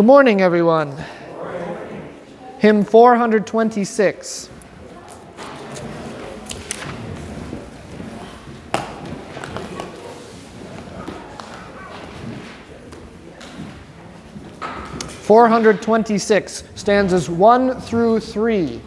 Good morning, everyone. Hymn 426. Four hundred twenty-six stanzas one through three.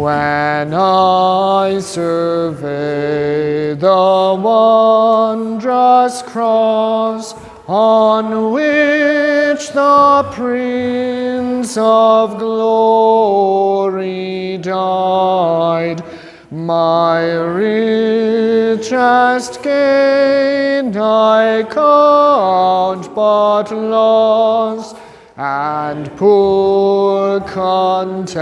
When I survey the wondrous cross on which the Prince of Glory died, my richest gain I count but loss and pour contempt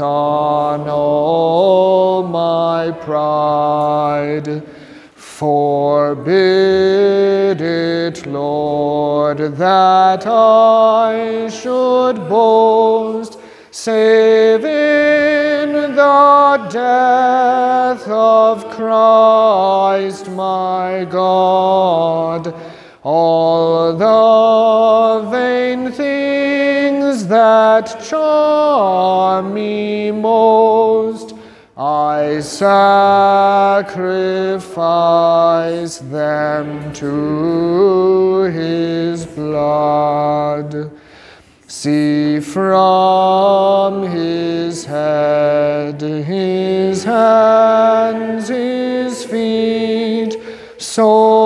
on all my pride. Forbid it, Lord, that I should boast, save in the death of Christ my God. All the things that charm me most, I sacrifice them to his blood. See from his head, his hands, his feet, sorrow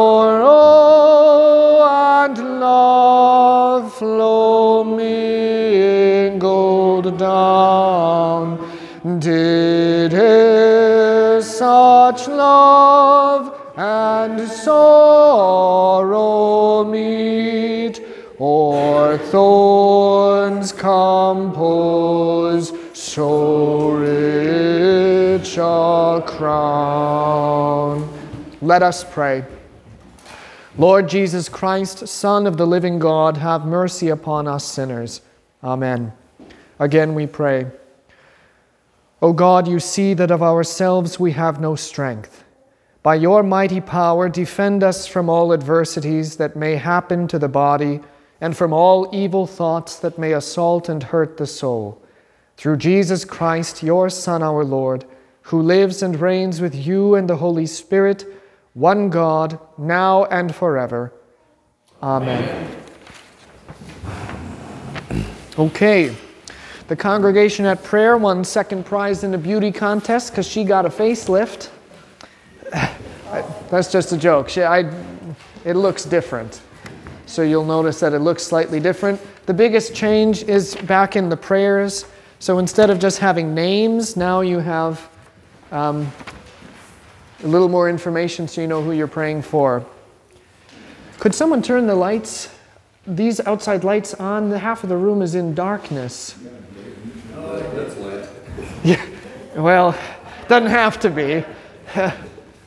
such love and sorrow meet, or thorns compose so rich a crown? Let us pray. Lord Jesus Christ, Son of the living God, have mercy upon us sinners. Amen. Again we pray. O God, you see that of ourselves we have no strength. By your mighty power, defend us from all adversities that may happen to the body and from all evil thoughts that may assault and hurt the soul. Through Jesus Christ, your Son, our Lord, who lives and reigns with you and the Holy Spirit, one God, now and forever. Amen. Okay. The congregation at prayer won second prize in the beauty contest because she got a facelift. That's just a joke. She, I, it looks different. So you'll notice that it looks slightly different. The biggest change is back in the prayers. So instead of just having names, now you have um, a little more information so you know who you're praying for. Could someone turn the lights, these outside lights on? The half of the room is in darkness. Yeah, well, doesn't have to be.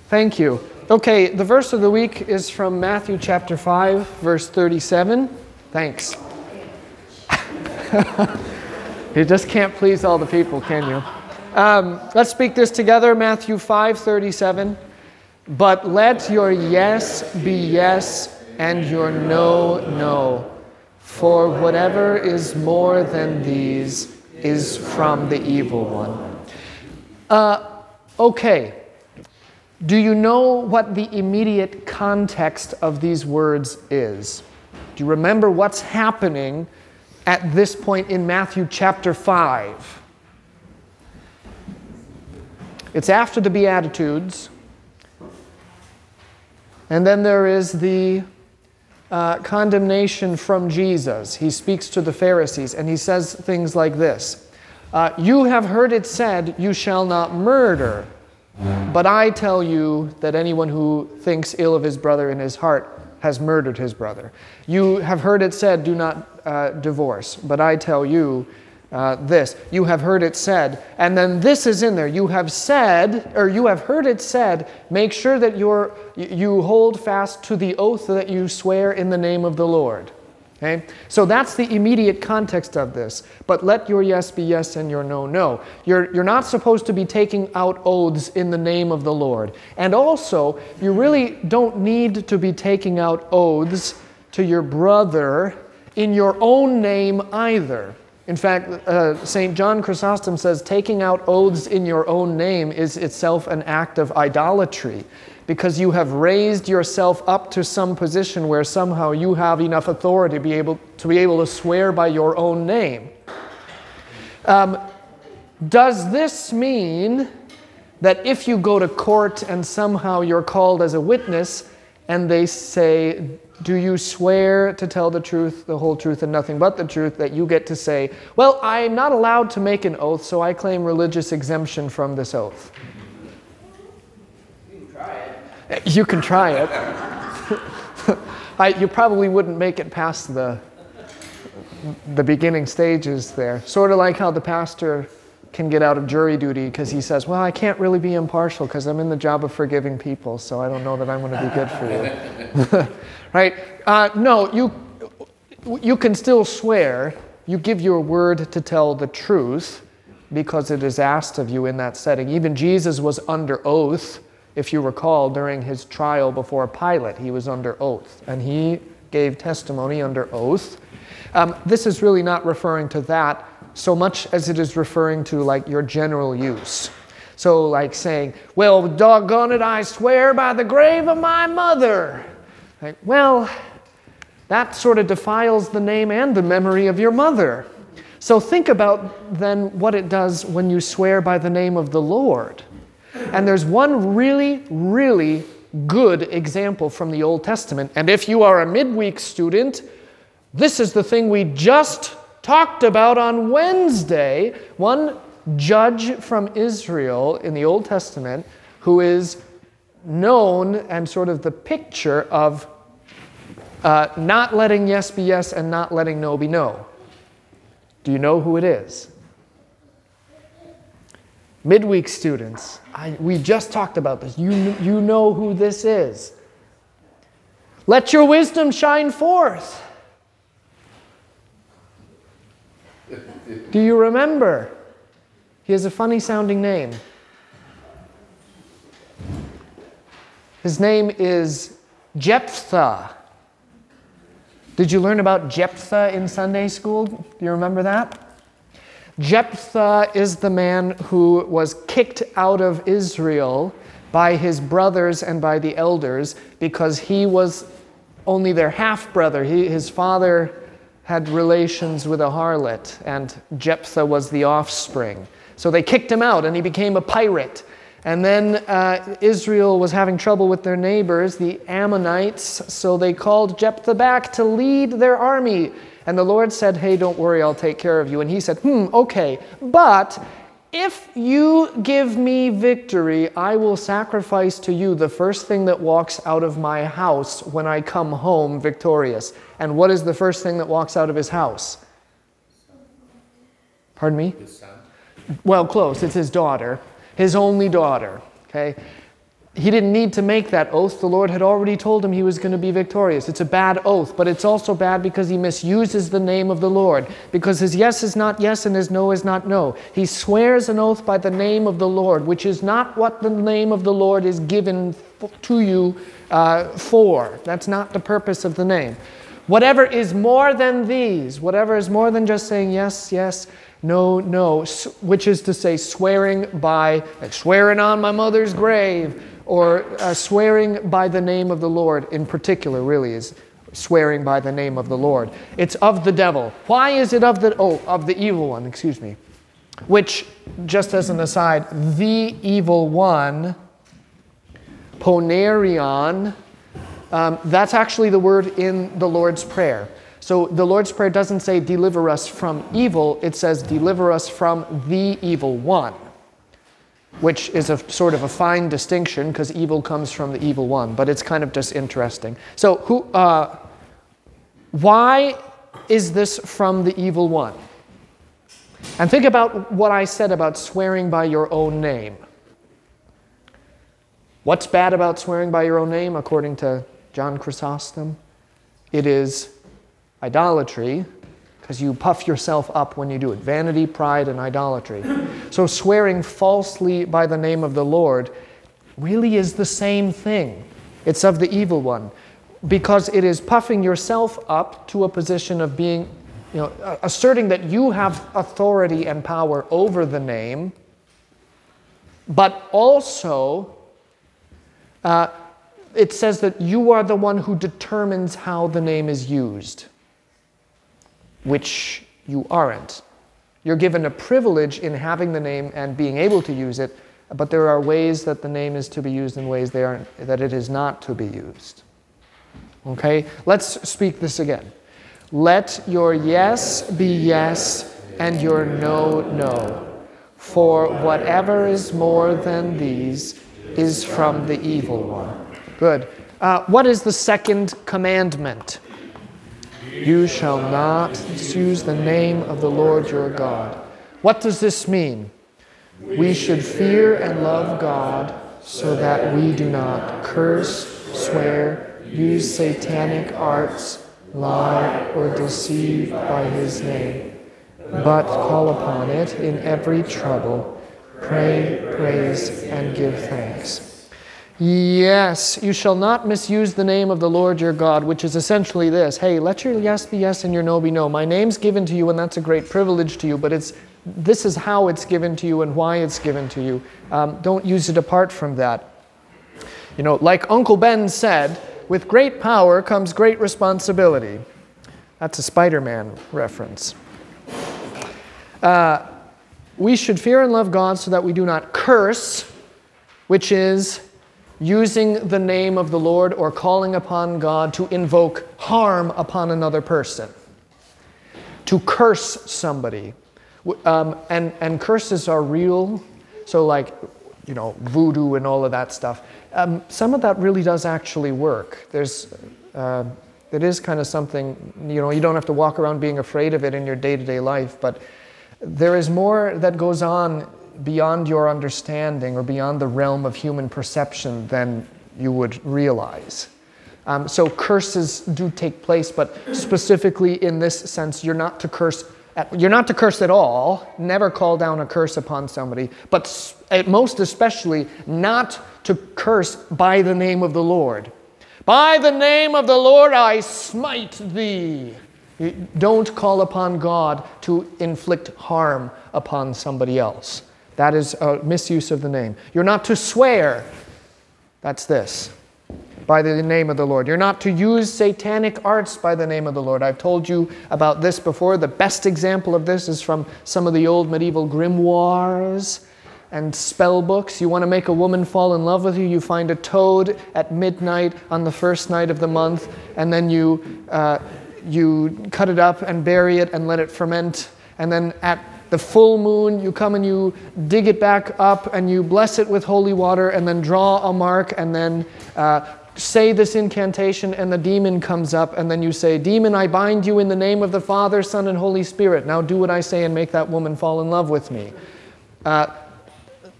Thank you. Okay, the verse of the week is from Matthew chapter 5, verse 37. Thanks. you just can't please all the people, can you? Um, let's speak this together. Matthew 5, 37. But let your yes be yes and your no, no. For whatever is more than these is from the evil one. Uh, okay. Do you know what the immediate context of these words is? Do you remember what's happening at this point in Matthew chapter 5? It's after the Beatitudes. And then there is the uh, condemnation from Jesus. He speaks to the Pharisees and he says things like this uh, You have heard it said, You shall not murder. But I tell you that anyone who thinks ill of his brother in his heart has murdered his brother. You have heard it said, Do not uh, divorce. But I tell you uh, this. You have heard it said. And then this is in there. You have said, or you have heard it said, make sure that you're, you hold fast to the oath that you swear in the name of the Lord. Okay? So that's the immediate context of this. But let your yes be yes and your no, no. You're, you're not supposed to be taking out oaths in the name of the Lord. And also, you really don't need to be taking out oaths to your brother in your own name either. In fact, uh, St. John Chrysostom says taking out oaths in your own name is itself an act of idolatry because you have raised yourself up to some position where somehow you have enough authority to be able to, be able to swear by your own name. Um, does this mean that if you go to court and somehow you're called as a witness and they say, do you swear to tell the truth, the whole truth, and nothing but the truth? That you get to say, Well, I'm not allowed to make an oath, so I claim religious exemption from this oath. You can try it. You can try it. I, you probably wouldn't make it past the, the beginning stages there. Sort of like how the pastor can get out of jury duty because he says, Well, I can't really be impartial because I'm in the job of forgiving people, so I don't know that I'm going to be good for you. right? Uh, no, you, you can still swear. You give your word to tell the truth because it is asked of you in that setting. Even Jesus was under oath, if you recall, during his trial before Pilate. He was under oath and he gave testimony under oath. Um, this is really not referring to that so much as it is referring to like your general use. So, like saying, Well, doggone it, I swear by the grave of my mother. Like, well, that sort of defiles the name and the memory of your mother. So, think about then what it does when you swear by the name of the Lord. And there's one really, really good example from the Old Testament. And if you are a midweek student, this is the thing we just talked about on Wednesday. One judge from Israel in the Old Testament who is known and sort of the picture of uh, not letting yes be yes and not letting no be no. Do you know who it is? Midweek students, I, we just talked about this. You, you know who this is. Let your wisdom shine forth. Do you remember? He has a funny sounding name. His name is Jephthah. Did you learn about Jephthah in Sunday school? Do you remember that? Jephthah is the man who was kicked out of Israel by his brothers and by the elders because he was only their half brother. his father had relations with a harlot, and Jephthah was the offspring. So they kicked him out, and he became a pirate. And then uh, Israel was having trouble with their neighbors, the Ammonites, so they called Jephthah back to lead their army. And the Lord said, Hey, don't worry, I'll take care of you. And he said, Hmm, okay, but if you give me victory, I will sacrifice to you the first thing that walks out of my house when I come home victorious. And what is the first thing that walks out of his house? Pardon me? Well, close. It's his daughter, his only daughter. Okay? He didn't need to make that oath. The Lord had already told him he was going to be victorious. It's a bad oath, but it's also bad because he misuses the name of the Lord. Because his yes is not yes and his no is not no. He swears an oath by the name of the Lord, which is not what the name of the Lord is given to you uh, for. That's not the purpose of the name. Whatever is more than these, whatever is more than just saying yes, yes, no, no, which is to say, swearing by, swearing on my mother's grave, or uh, swearing by the name of the Lord in particular, really, is swearing by the name of the Lord. It's of the devil. Why is it of the, oh, of the evil one, excuse me. Which, just as an aside, the evil one, ponerion, um, that's actually the word in the Lord's Prayer. So the Lord's Prayer doesn't say deliver us from evil, it says deliver us from the evil one which is a sort of a fine distinction because evil comes from the evil one, but it's kind of just interesting. So, who, uh, why is this from the evil one? And think about what I said about swearing by your own name. What's bad about swearing by your own name, according to John Chrysostom? It is idolatry, because you puff yourself up when you do it vanity, pride, and idolatry. So, swearing falsely by the name of the Lord really is the same thing. It's of the evil one, because it is puffing yourself up to a position of being, you know, asserting that you have authority and power over the name, but also. Uh, it says that you are the one who determines how the name is used, which you aren't. You're given a privilege in having the name and being able to use it, but there are ways that the name is to be used and ways they aren't, that it is not to be used. Okay? Let's speak this again. Let your yes be yes and your no, no. For whatever is more than these is from the evil one. Good. Uh, what is the second commandment? You shall not use the name of the Lord your God. What does this mean? We should fear and love God so that we do not curse, swear, use satanic arts, lie, or deceive by his name, but call upon it in every trouble, pray, praise, and give thanks. Yes, you shall not misuse the name of the Lord your God, which is essentially this hey, let your yes be yes and your no be no. My name's given to you, and that's a great privilege to you, but it's, this is how it's given to you and why it's given to you. Um, don't use it apart from that. You know, like Uncle Ben said, with great power comes great responsibility. That's a Spider Man reference. Uh, we should fear and love God so that we do not curse, which is using the name of the Lord or calling upon God to invoke harm upon another person, to curse somebody. Um, and, and curses are real, so like, you know, voodoo and all of that stuff. Um, some of that really does actually work. There's, uh, it is kind of something, you know, you don't have to walk around being afraid of it in your day to day life, but there is more that goes on beyond your understanding or beyond the realm of human perception than you would realize. Um, so curses do take place, but specifically in this sense, you're not to curse. At, you're not to curse at all. Never call down a curse upon somebody, but most especially not to curse by the name of the Lord. By the name of the Lord I smite thee. Don't call upon God to inflict harm upon somebody else. That is a misuse of the name. You're not to swear. That's this. By the name of the Lord. You're not to use satanic arts by the name of the Lord. I've told you about this before. The best example of this is from some of the old medieval grimoires and spell books. You want to make a woman fall in love with you, you find a toad at midnight on the first night of the month, and then you, uh, you cut it up and bury it and let it ferment. And then at the full moon, you come and you dig it back up and you bless it with holy water and then draw a mark and then uh, say this incantation and the demon comes up and then you say, Demon, I bind you in the name of the Father, Son, and Holy Spirit. Now do what I say and make that woman fall in love with me. Uh,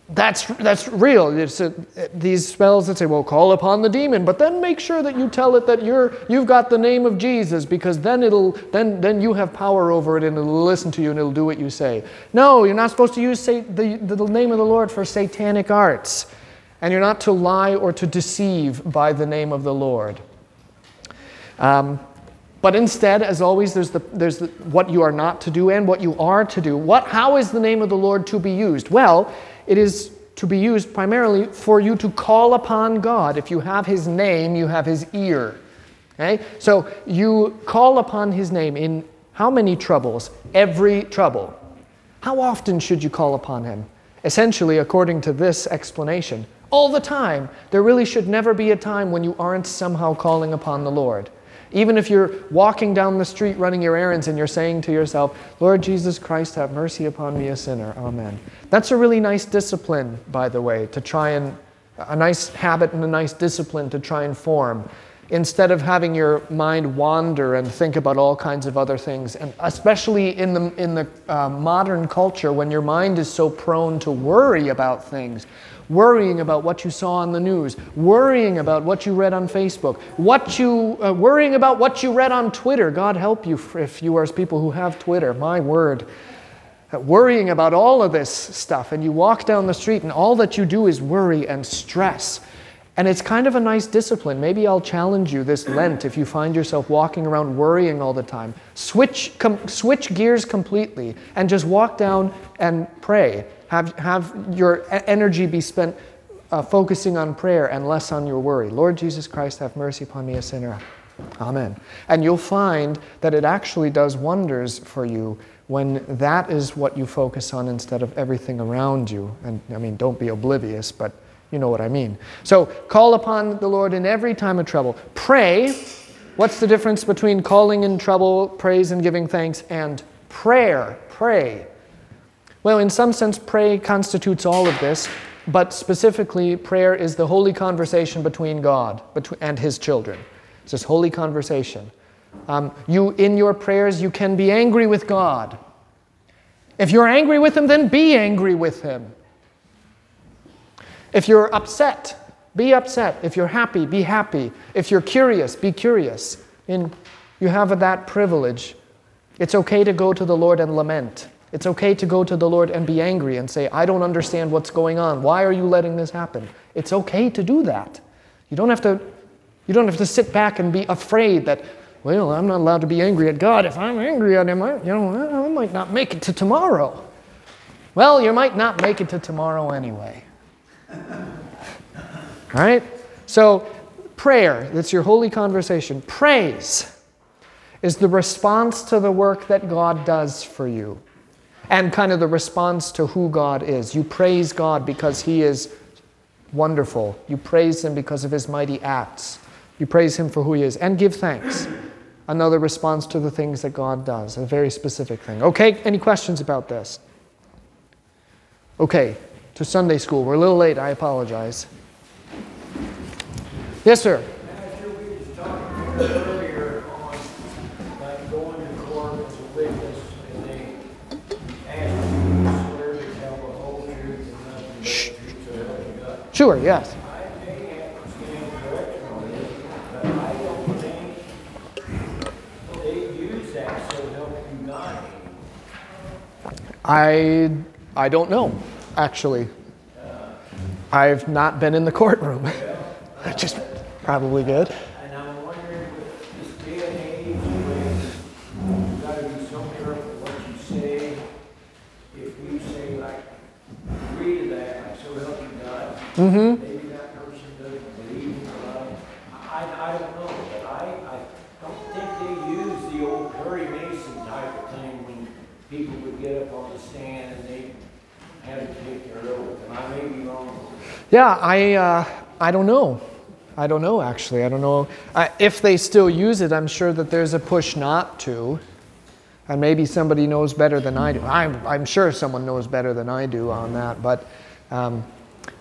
that's, that's real. A, these spells that say, well, call upon the demon, but then make sure that you tell it that you're, you've got the name of Jesus because then, it'll, then, then you have power over it and it'll listen to you and it'll do what you say. No, you're not supposed to use the, the, the name of the Lord for satanic arts. And you're not to lie or to deceive by the name of the Lord. Um, but instead, as always, there's, the, there's the, what you are not to do and what you are to do. What, how is the name of the Lord to be used? Well, it is to be used primarily for you to call upon God. If you have His name, you have His ear. Okay? So you call upon His name in how many troubles? Every trouble. How often should you call upon Him? Essentially, according to this explanation, all the time. There really should never be a time when you aren't somehow calling upon the Lord. Even if you're walking down the street running your errands and you're saying to yourself, Lord Jesus Christ, have mercy upon me, a sinner. Amen. That's a really nice discipline, by the way, to try and, a nice habit and a nice discipline to try and form. Instead of having your mind wander and think about all kinds of other things, and especially in the, in the uh, modern culture when your mind is so prone to worry about things. Worrying about what you saw on the news, worrying about what you read on Facebook, what you, uh, worrying about what you read on Twitter. God help you if you are people who have Twitter, my word. Uh, worrying about all of this stuff, and you walk down the street, and all that you do is worry and stress. And it's kind of a nice discipline. Maybe I'll challenge you this Lent if you find yourself walking around worrying all the time. Switch, com- switch gears completely and just walk down and pray. Have, have your energy be spent uh, focusing on prayer and less on your worry. Lord Jesus Christ, have mercy upon me, a sinner. Amen. And you'll find that it actually does wonders for you when that is what you focus on instead of everything around you. And I mean, don't be oblivious, but you know what I mean. So call upon the Lord in every time of trouble. Pray. What's the difference between calling in trouble, praise, and giving thanks, and prayer? Pray. Well, in some sense, pray constitutes all of this, but specifically, prayer is the holy conversation between God and His children. It's this holy conversation. Um, you, in your prayers, you can be angry with God. If you're angry with Him, then be angry with Him. If you're upset, be upset. If you're happy, be happy. If you're curious, be curious. And you have that privilege. It's okay to go to the Lord and lament. It's okay to go to the Lord and be angry and say, I don't understand what's going on. Why are you letting this happen? It's okay to do that. You don't have to, you don't have to sit back and be afraid that, well, I'm not allowed to be angry at God. If I'm angry at Him, I, you know, I might not make it to tomorrow. Well, you might not make it to tomorrow anyway. All right? So, prayer, that's your holy conversation. Praise is the response to the work that God does for you and kind of the response to who God is. You praise God because He is wonderful, you praise Him because of His mighty acts, you praise Him for who He is, and give thanks. Another response to the things that God does, a very specific thing. Okay, any questions about this? Okay, to Sunday school. We're a little late, I apologize. Yes, sir. Sure, yes. I, I don't know actually. I've not been in the courtroom, which is probably good. And I'm wondering, with this day and age, where you've got to be so careful what you say. If you say, like, agree to that, like, so help you God, Mm-hmm. maybe that person doesn't believe in God. I, I don't know, but I, I don't think they use the old Perry Mason type of thing when people would get up on the stand and they had to take their oath. And I may be wrong. Yeah, I, uh, I don't know. I don't know actually. I don't know. If they still use it, I'm sure that there's a push not to. And maybe somebody knows better than I do. I'm, I'm sure someone knows better than I do on that. But um,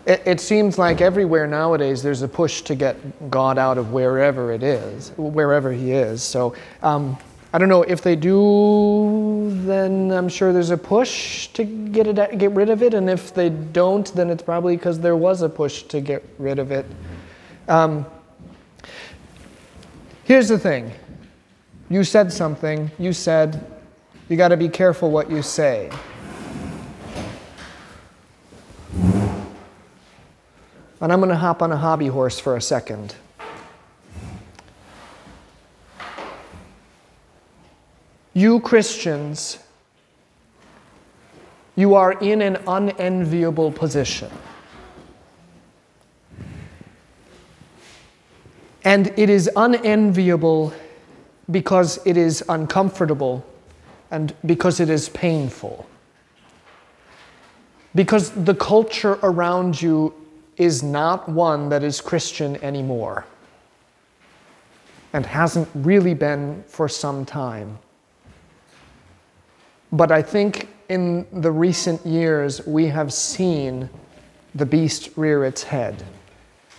it, it seems like everywhere nowadays there's a push to get God out of wherever it is, wherever He is. So um, I don't know if they do. Then I'm sure there's a push to get it, get rid of it, and if they don't, then it's probably because there was a push to get rid of it. Um, here's the thing: you said something. You said you got to be careful what you say. And I'm going to hop on a hobby horse for a second. You Christians, you are in an unenviable position. And it is unenviable because it is uncomfortable and because it is painful. Because the culture around you is not one that is Christian anymore and hasn't really been for some time. But I think in the recent years, we have seen the beast rear its head.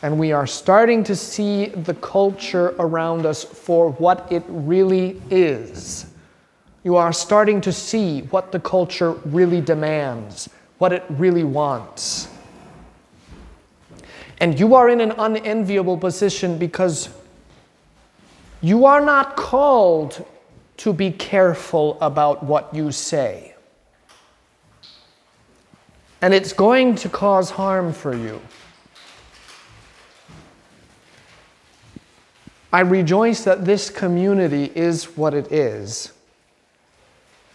And we are starting to see the culture around us for what it really is. You are starting to see what the culture really demands, what it really wants. And you are in an unenviable position because you are not called to be careful about what you say. And it's going to cause harm for you. I rejoice that this community is what it is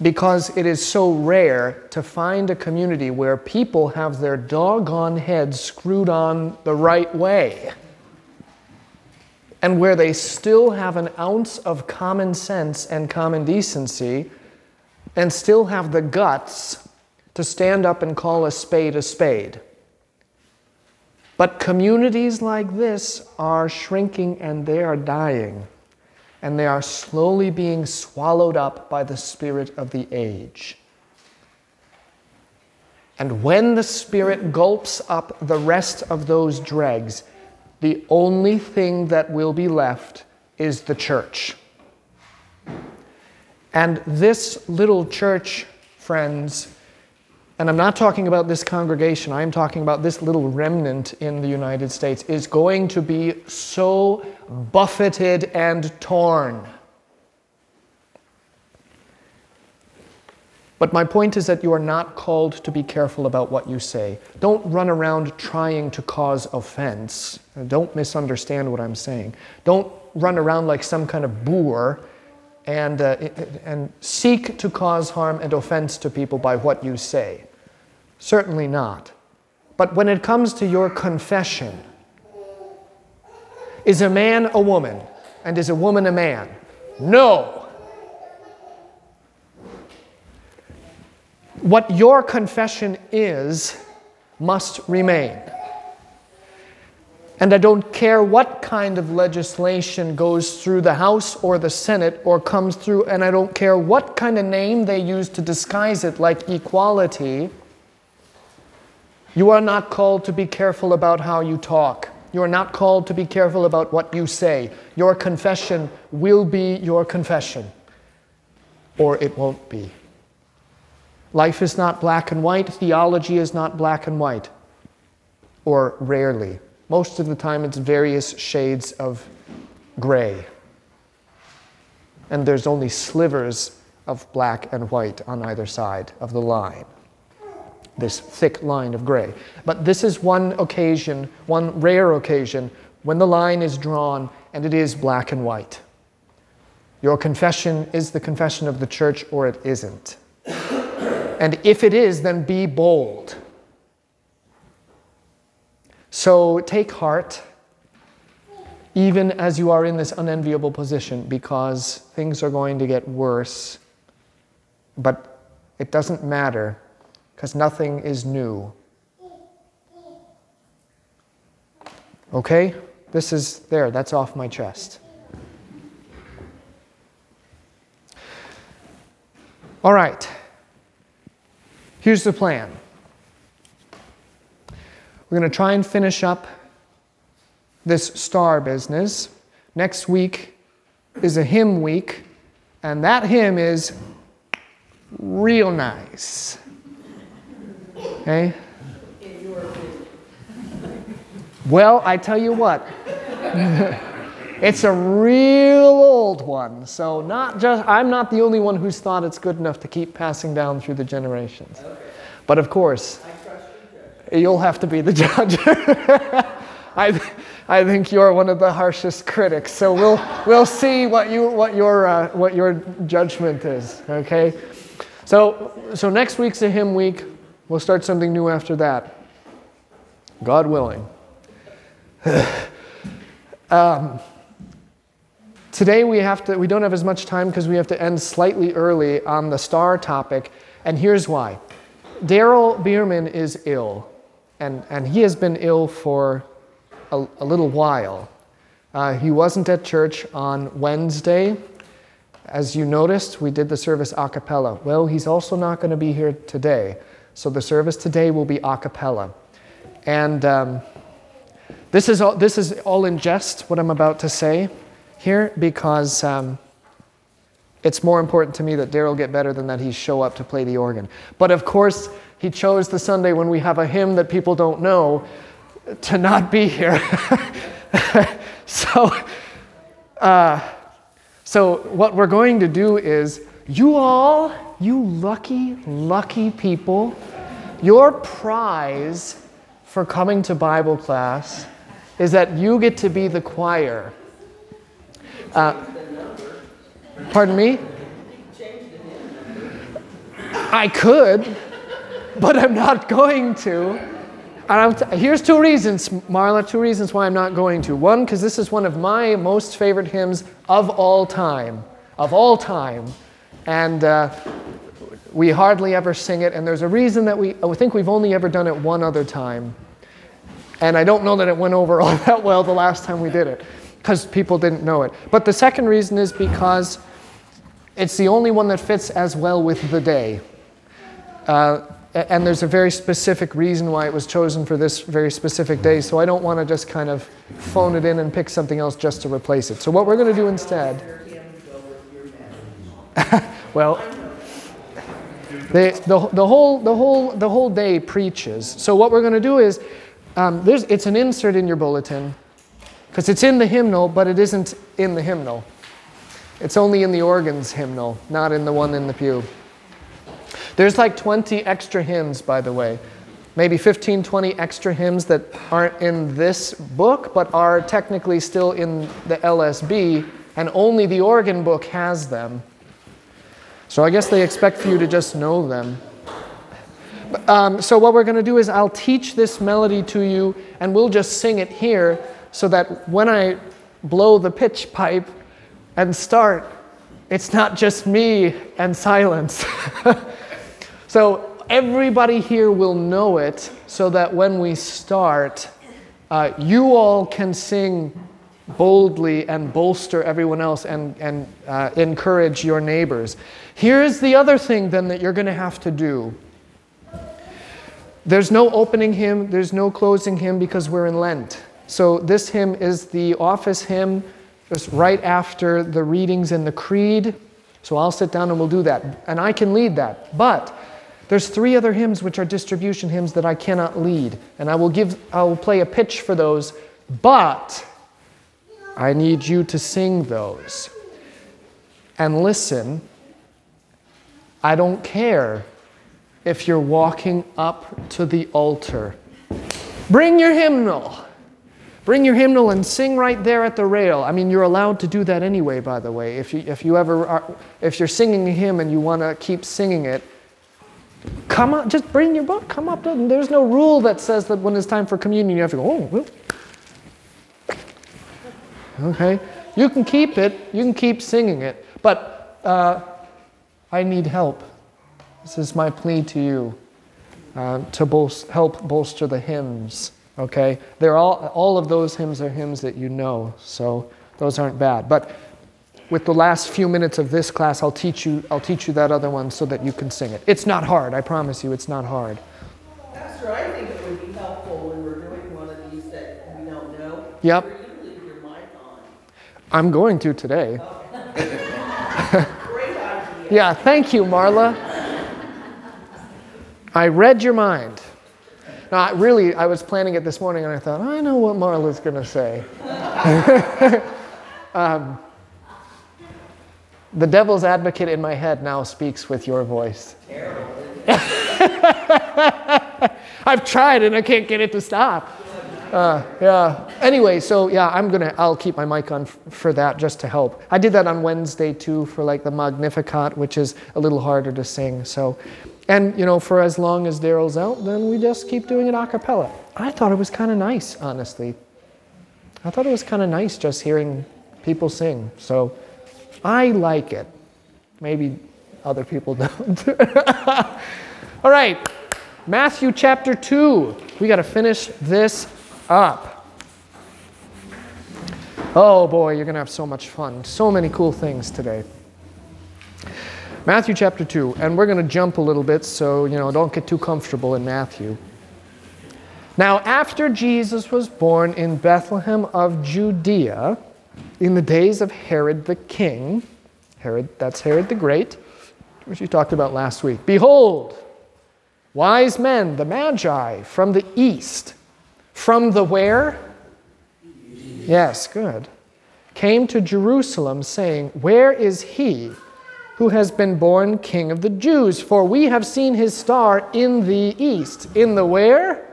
because it is so rare to find a community where people have their doggone heads screwed on the right way and where they still have an ounce of common sense and common decency and still have the guts to stand up and call a spade a spade. But communities like this are shrinking and they are dying and they are slowly being swallowed up by the spirit of the age. And when the spirit gulps up the rest of those dregs, the only thing that will be left is the church. And this little church, friends, and I'm not talking about this congregation, I'm talking about this little remnant in the United States, is going to be so buffeted and torn. But my point is that you are not called to be careful about what you say. Don't run around trying to cause offense. Don't misunderstand what I'm saying. Don't run around like some kind of boor and, uh, and seek to cause harm and offense to people by what you say. Certainly not. But when it comes to your confession, is a man a woman and is a woman a man? No. What your confession is must remain. And I don't care what kind of legislation goes through the House or the Senate or comes through, and I don't care what kind of name they use to disguise it, like equality. You are not called to be careful about how you talk. You are not called to be careful about what you say. Your confession will be your confession, or it won't be. Life is not black and white, theology is not black and white, or rarely. Most of the time, it's various shades of gray. And there's only slivers of black and white on either side of the line this thick line of gray. But this is one occasion, one rare occasion, when the line is drawn and it is black and white. Your confession is the confession of the church or it isn't. And if it is, then be bold. So take heart, even as you are in this unenviable position, because things are going to get worse. But it doesn't matter because nothing is new. Okay? This is there, that's off my chest. All right. Here's the plan. We're going to try and finish up this star business. Next week is a hymn week, and that hymn is real nice. Okay? Well, I tell you what. it's a real old one. So not just I'm not the only one who's thought it's good enough to keep passing down through the generations. Okay. But of course, you'll have to be the judge. I, I think you're one of the harshest critics. So we'll, we'll see what, you, what, your, uh, what your judgment is. Okay? So, so next week's a hymn week. We'll start something new after that. God willing. um, today we have to we don't have as much time because we have to end slightly early on the star topic, and here's why. Daryl Bierman is ill, and, and he has been ill for a, a little while. Uh, he wasn't at church on Wednesday. As you noticed, we did the service a cappella. Well, he's also not going to be here today. So the service today will be a cappella. And um, this, is all, this is all in jest, what I'm about to say here, because um, it's more important to me that Daryl get better than that he show up to play the organ. But of course, he chose the Sunday when we have a hymn that people don't know, to not be here. so, uh, so, what we're going to do is, you all, you lucky, lucky people, your prize for coming to Bible class is that you get to be the choir. Uh, pardon me? I could, but I'm not going to. And t- here's two reasons, Marla, two reasons why I'm not going to. One, because this is one of my most favorite hymns of all time, of all time. And uh, we hardly ever sing it, and there's a reason that we, I think we've only ever done it one other time. And I don't know that it went over all that well the last time we did it, because people didn't know it. But the second reason is because it's the only one that fits as well with the day. Uh, and there's a very specific reason why it was chosen for this very specific day, so I don't want to just kind of phone it in and pick something else just to replace it. So, what we're going to do instead. well, the, the, the, whole, the, whole, the whole day preaches. So, what we're going to do is um, it's an insert in your bulletin because it's in the hymnal, but it isn't in the hymnal. It's only in the organs hymnal, not in the one in the pew. There's like 20 extra hymns, by the way. Maybe 15, 20 extra hymns that aren't in this book, but are technically still in the LSB, and only the organ book has them. So I guess they expect for you to just know them. Um, so, what we're going to do is I'll teach this melody to you, and we'll just sing it here so that when I blow the pitch pipe and start, it's not just me and silence. So everybody here will know it so that when we start, uh, you all can sing boldly and bolster everyone else and, and uh, encourage your neighbors. Here's the other thing then that you're going to have to do. There's no opening hymn, there's no closing hymn because we're in Lent. So this hymn is the office hymn just right after the readings in the creed. So I'll sit down and we'll do that. And I can lead that. But there's three other hymns which are distribution hymns that I cannot lead, and I will give I will play a pitch for those, but I need you to sing those. And listen, I don't care if you're walking up to the altar. Bring your hymnal. Bring your hymnal and sing right there at the rail. I mean, you're allowed to do that anyway, by the way. If you, if you ever are, if you're singing a hymn and you want to keep singing it, Come up, just bring your book. Come up. There's no rule that says that when it's time for communion, you have to go, oh. Okay? You can keep it, you can keep singing it, but uh, I need help. This is my plea to you uh, to bol- help bolster the hymns. Okay? They're all, all of those hymns are hymns that you know, so those aren't bad. But with the last few minutes of this class, I'll teach you, I'll teach you that other one so that you can sing it. It's not hard, I promise you, it's not hard. Pastor, I think it would be helpful when we're doing one of these that we don't know. Yep. For you to leave your mic on. I'm going to today. Idea. Yeah, thank you, Marla. I read your mind. Now, I really, I was planning it this morning and I thought, I know what Marla's going to say. um, the devil's advocate in my head now speaks with your voice. I've tried and I can't get it to stop. Uh, yeah. Anyway, so yeah, I'm gonna. I'll keep my mic on f- for that just to help. I did that on Wednesday too for like the Magnificat, which is a little harder to sing. So, and you know, for as long as Daryl's out, then we just keep doing it a cappella. I thought it was kind of nice, honestly. I thought it was kind of nice just hearing people sing. So. I like it. Maybe other people don't. All right, Matthew chapter 2. We got to finish this up. Oh boy, you're going to have so much fun. So many cool things today. Matthew chapter 2, and we're going to jump a little bit, so, you know, don't get too comfortable in Matthew. Now, after Jesus was born in Bethlehem of Judea, in the days of Herod the king, Herod, that's Herod the Great, which we talked about last week. Behold, wise men, the Magi from the east, From the where? Yes, good. Came to Jerusalem saying, Where is he who has been born king of the Jews? For we have seen his star in the east. In the where?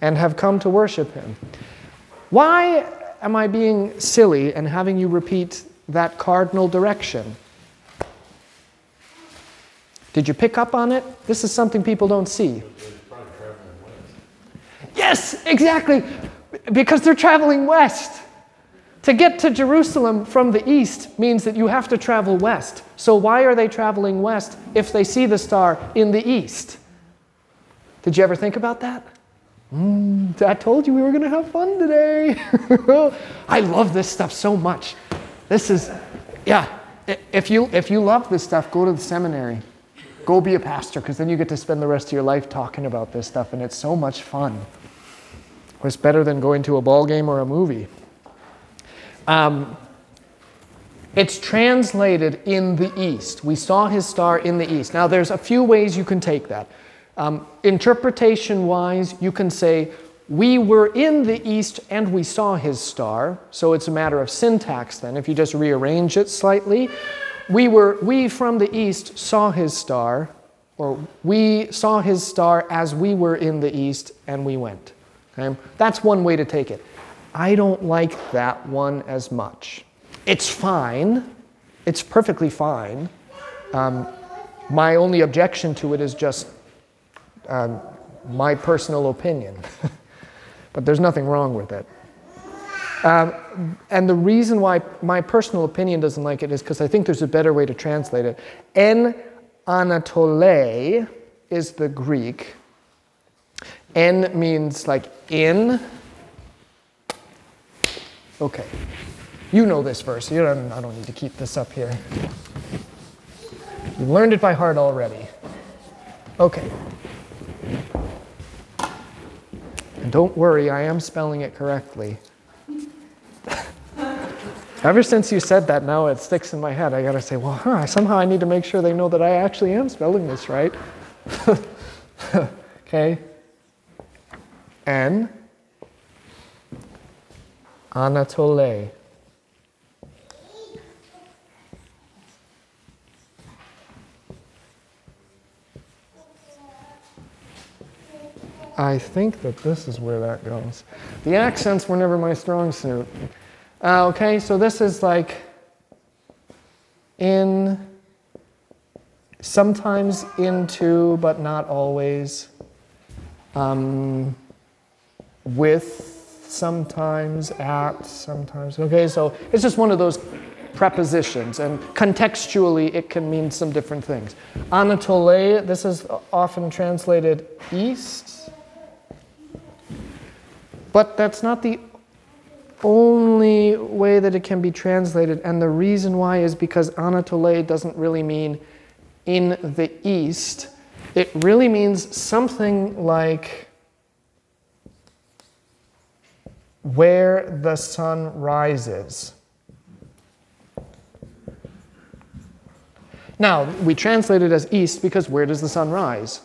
And have come to worship him. Why am I being silly and having you repeat that cardinal direction? Did you pick up on it? This is something people don't see. Yes, exactly. Because they're traveling west. To get to Jerusalem from the east means that you have to travel west. So, why are they traveling west if they see the star in the east? Did you ever think about that? Mm, I told you we were going to have fun today. I love this stuff so much. This is, yeah. If you, if you love this stuff, go to the seminary. Go be a pastor, because then you get to spend the rest of your life talking about this stuff, and it's so much fun. It's better than going to a ball game or a movie. Um, it's translated in the east. We saw his star in the east. Now, there's a few ways you can take that. Um, interpretation wise, you can say, We were in the east and we saw his star. So it's a matter of syntax then, if you just rearrange it slightly. We, were, we from the east saw his star, or we saw his star as we were in the east and we went. Okay? That's one way to take it. I don't like that one as much. It's fine, it's perfectly fine. Um, my only objection to it is just um, my personal opinion. but there's nothing wrong with it. Um, and the reason why my personal opinion doesn't like it is because I think there's a better way to translate it. En Anatole is the Greek. En means like in. Okay. You know this verse. You don't, I don't need to keep this up here. You learned it by heart already. Okay. And don't worry, I am spelling it correctly. Ever since you said that, now it sticks in my head. I gotta say, well, huh, somehow I need to make sure they know that I actually am spelling this right. okay? N. Anatole. I think that this is where that goes. The accents were never my strong suit. Uh, okay, so this is like in, sometimes into, but not always. Um, with, sometimes, at, sometimes. Okay, so it's just one of those prepositions, and contextually it can mean some different things. Anatole, this is often translated east. But that's not the only way that it can be translated. And the reason why is because Anatole doesn't really mean in the east, it really means something like where the sun rises. Now, we translate it as east because where does the sun rise?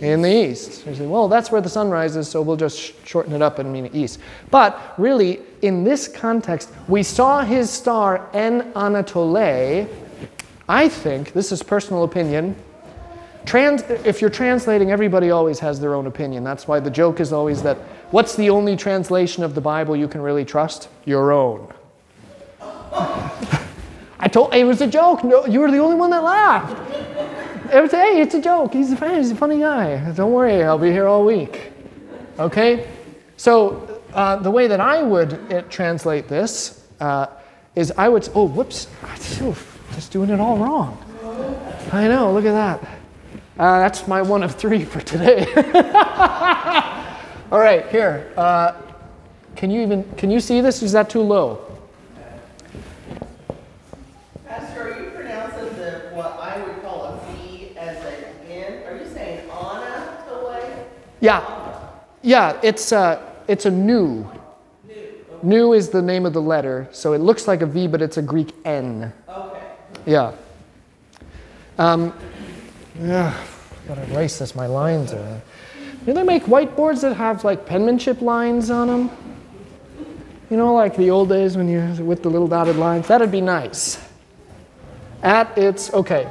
in the east. You say, well, that's where the sun rises, so we'll just shorten it up and mean east. But really, in this context, we saw his star en Anatole. I think, this is personal opinion, trans, if you're translating, everybody always has their own opinion. That's why the joke is always that what's the only translation of the Bible you can really trust? Your own. I told it was a joke. No, you were the only one that laughed. It was, hey, it's a joke. He's a fan. He's a funny guy. Don't worry, I'll be here all week. Okay? So uh, the way that I would uh, translate this uh, is I would, oh, whoops, just doing it all wrong. I know, look at that. Uh, that's my one of three for today. all right, here. Uh, can you even, can you see this? Is that too low? Pastor, are you pronouncing the what I would call a V as an N? Are you saying Anna the way? Yeah, yeah, it's a, uh, it's a nu. Nu is the name of the letter, so it looks like a V, but it's a Greek N. Okay. Yeah. Um, yeah, gotta erase this. My lines are. Do they make whiteboards that have like penmanship lines on them? You know, like the old days when you with the little dotted lines? That'd be nice. At its, okay.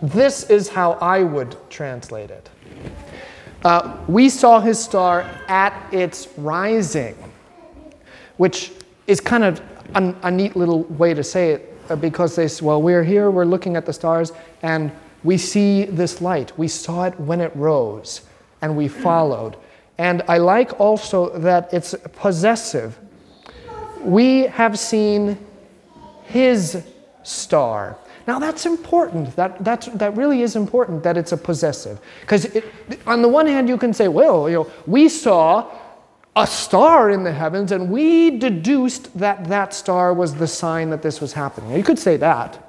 This is how I would translate it. Uh, we saw his star at its rising, which is kind of a, a neat little way to say it uh, because they say, well, we're here, we're looking at the stars, and we see this light. We saw it when it rose, and we followed. And I like also that it's possessive. We have seen his star. Now that's important. That, that's, that really is important that it's a possessive. Because on the one hand, you can say, well, you know, we saw a star in the heavens and we deduced that that star was the sign that this was happening. You could say that.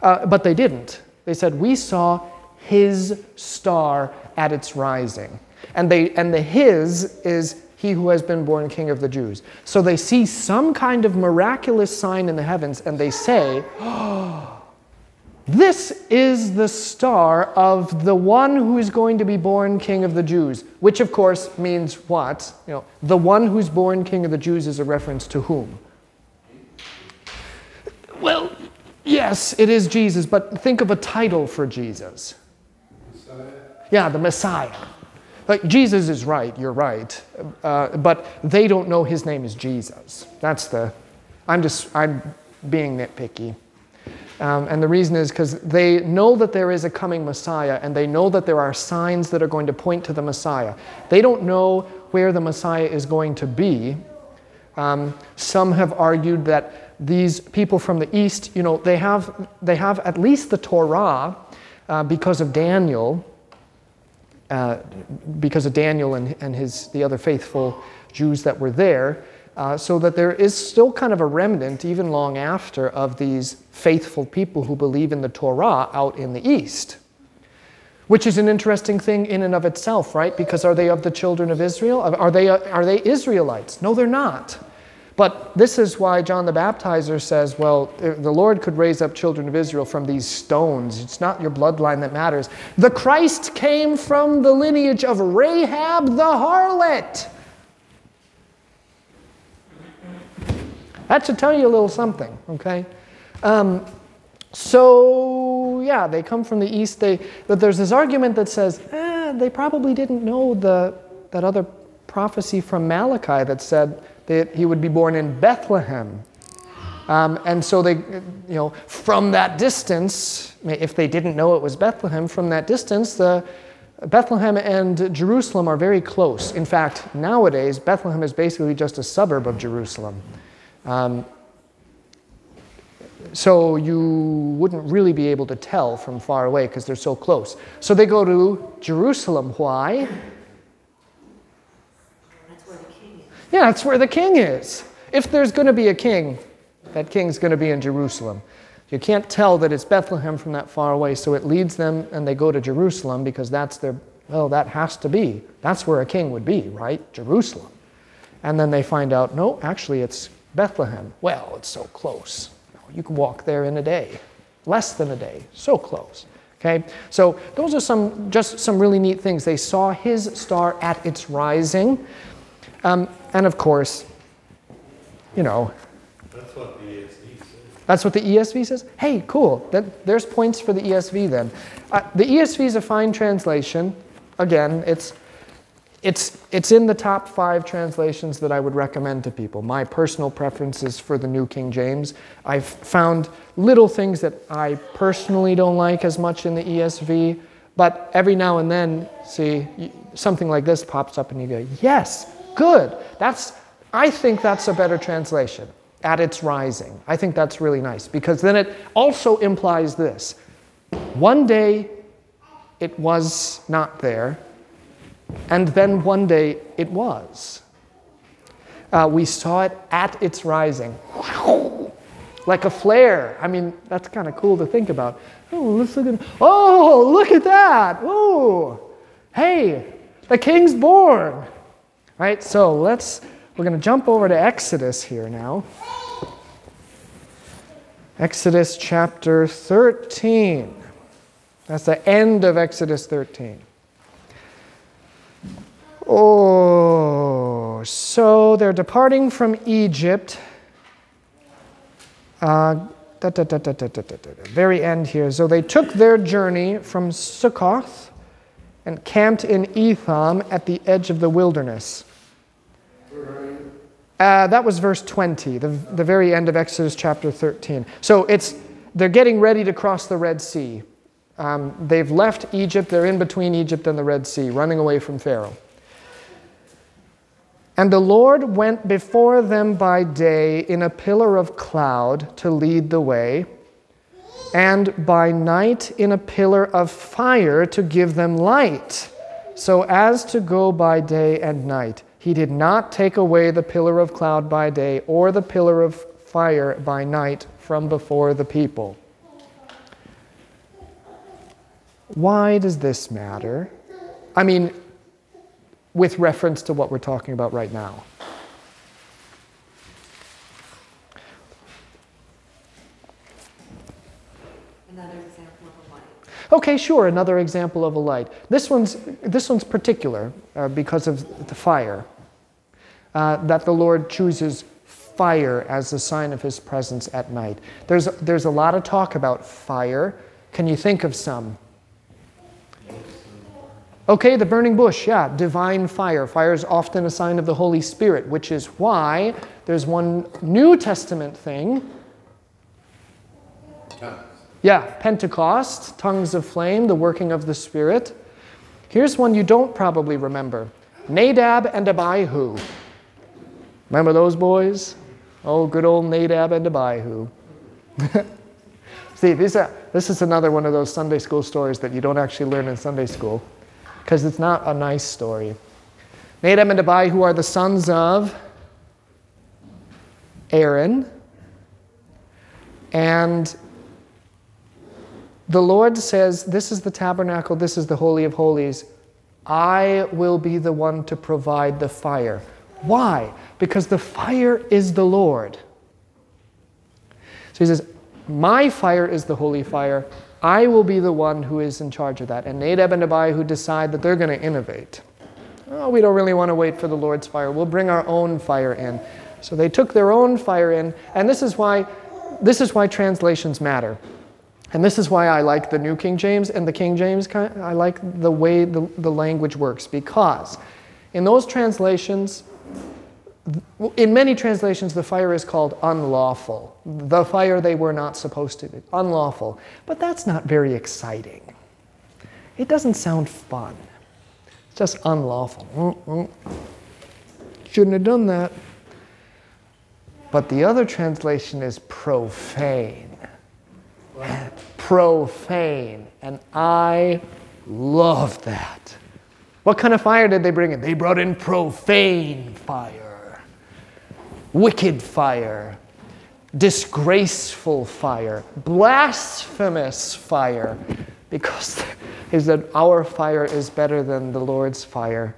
Uh, but they didn't. They said, we saw his star at its rising. And, they, and the his is he who has been born king of the Jews. So they see some kind of miraculous sign in the heavens and they say, oh, this is the star of the one who is going to be born king of the Jews, which of course means what? You know, the one who's born king of the Jews is a reference to whom? Well, yes, it is Jesus, but think of a title for Jesus. Yeah, the Messiah. Like, Jesus is right, you're right, uh, but they don't know his name is Jesus. That's the, I'm just, I'm being nitpicky. Um, and the reason is because they know that there is a coming Messiah and they know that there are signs that are going to point to the Messiah. They don't know where the Messiah is going to be. Um, some have argued that these people from the east, you know, they have, they have at least the Torah uh, because of Daniel, uh, because of Daniel and, and his, the other faithful Jews that were there. Uh, so that there is still kind of a remnant, even long after, of these faithful people who believe in the Torah out in the East. Which is an interesting thing in and of itself, right? Because are they of the children of Israel? Are they, are they Israelites? No, they're not. But this is why John the Baptizer says, well, the Lord could raise up children of Israel from these stones. It's not your bloodline that matters. The Christ came from the lineage of Rahab the harlot. That should tell you a little something, okay? Um, so, yeah, they come from the east. They, but there's this argument that says eh, they probably didn't know the, that other prophecy from Malachi that said that he would be born in Bethlehem. Um, and so they, you know, from that distance, if they didn't know it was Bethlehem, from that distance, the Bethlehem and Jerusalem are very close. In fact, nowadays, Bethlehem is basically just a suburb of Jerusalem. Um, so you wouldn't really be able to tell from far away because they're so close. So they go to Jerusalem. Why? That's where the king is. Yeah, that's where the king is. If there's going to be a king, that king's going to be in Jerusalem. You can't tell that it's Bethlehem from that far away, so it leads them and they go to Jerusalem because that's their, well, that has to be. That's where a king would be, right? Jerusalem. And then they find out, no, actually it's Bethlehem. Well, it's so close. You can walk there in a day, less than a day, so close. Okay, so those are some just some really neat things. They saw his star at its rising, um, and of course, you know. That's what the ESV says. That's what the ESV says. Hey, cool. That, there's points for the ESV then. Uh, the ESV is a fine translation. Again, it's it's, it's in the top five translations that I would recommend to people. My personal preference is for the New King James. I've found little things that I personally don't like as much in the ESV, but every now and then, see, something like this pops up and you go, yes, good. That's, I think that's a better translation at its rising. I think that's really nice because then it also implies this. One day it was not there, and then one day it was. Uh, we saw it at its rising, like a flare. I mean, that's kind of cool to think about. Oh, let's look at. Oh, look at that! Oh, hey, the king's born. Right? So let's, we're going to jump over to Exodus here now. Exodus chapter 13. That's the end of Exodus 13. Oh, so they're departing from Egypt. Uh, da, da, da, very end here. So they took their journey from Succoth and camped in Etham at the edge of the wilderness. Uh, that was verse 20, the, the very end of Exodus chapter 13. So it's they're getting ready to cross the Red Sea. Um, they've left Egypt, they're in between Egypt and the Red Sea, running away from Pharaoh. And the Lord went before them by day in a pillar of cloud to lead the way, and by night in a pillar of fire to give them light, so as to go by day and night. He did not take away the pillar of cloud by day or the pillar of fire by night from before the people. Why does this matter? I mean, with reference to what we're talking about right now. Another example of a light. Okay, sure, another example of a light. This one's, this one's particular uh, because of the fire. Uh, that the Lord chooses fire as a sign of his presence at night. There's, there's a lot of talk about fire. Can you think of some? Okay, the burning bush, yeah, divine fire. Fire is often a sign of the Holy Spirit, which is why there's one New Testament thing. Yeah, Pentecost, tongues of flame, the working of the Spirit. Here's one you don't probably remember Nadab and Abihu. Remember those boys? Oh, good old Nadab and Abihu. See, these are, this is another one of those Sunday school stories that you don't actually learn in Sunday school because it's not a nice story. Nadab and Abihu are the sons of Aaron. And the Lord says, This is the tabernacle, this is the Holy of Holies. I will be the one to provide the fire. Why? Because the fire is the Lord. So he says, My fire is the holy fire. I will be the one who is in charge of that. And Nadab and Abihu decide that they're going to innovate. Oh, we don't really want to wait for the Lord's fire. We'll bring our own fire in. So they took their own fire in, and this is why this is why translations matter. And this is why I like the New King James and the King James. I like the way the, the language works because in those translations, in many translations, the fire is called unlawful. The fire they were not supposed to be. Unlawful. But that's not very exciting. It doesn't sound fun. It's just unlawful. Shouldn't have done that. But the other translation is profane. Profane. And I love that. What kind of fire did they bring in? They brought in profane fire, wicked fire, disgraceful fire, blasphemous fire, because he said, Our fire is better than the Lord's fire.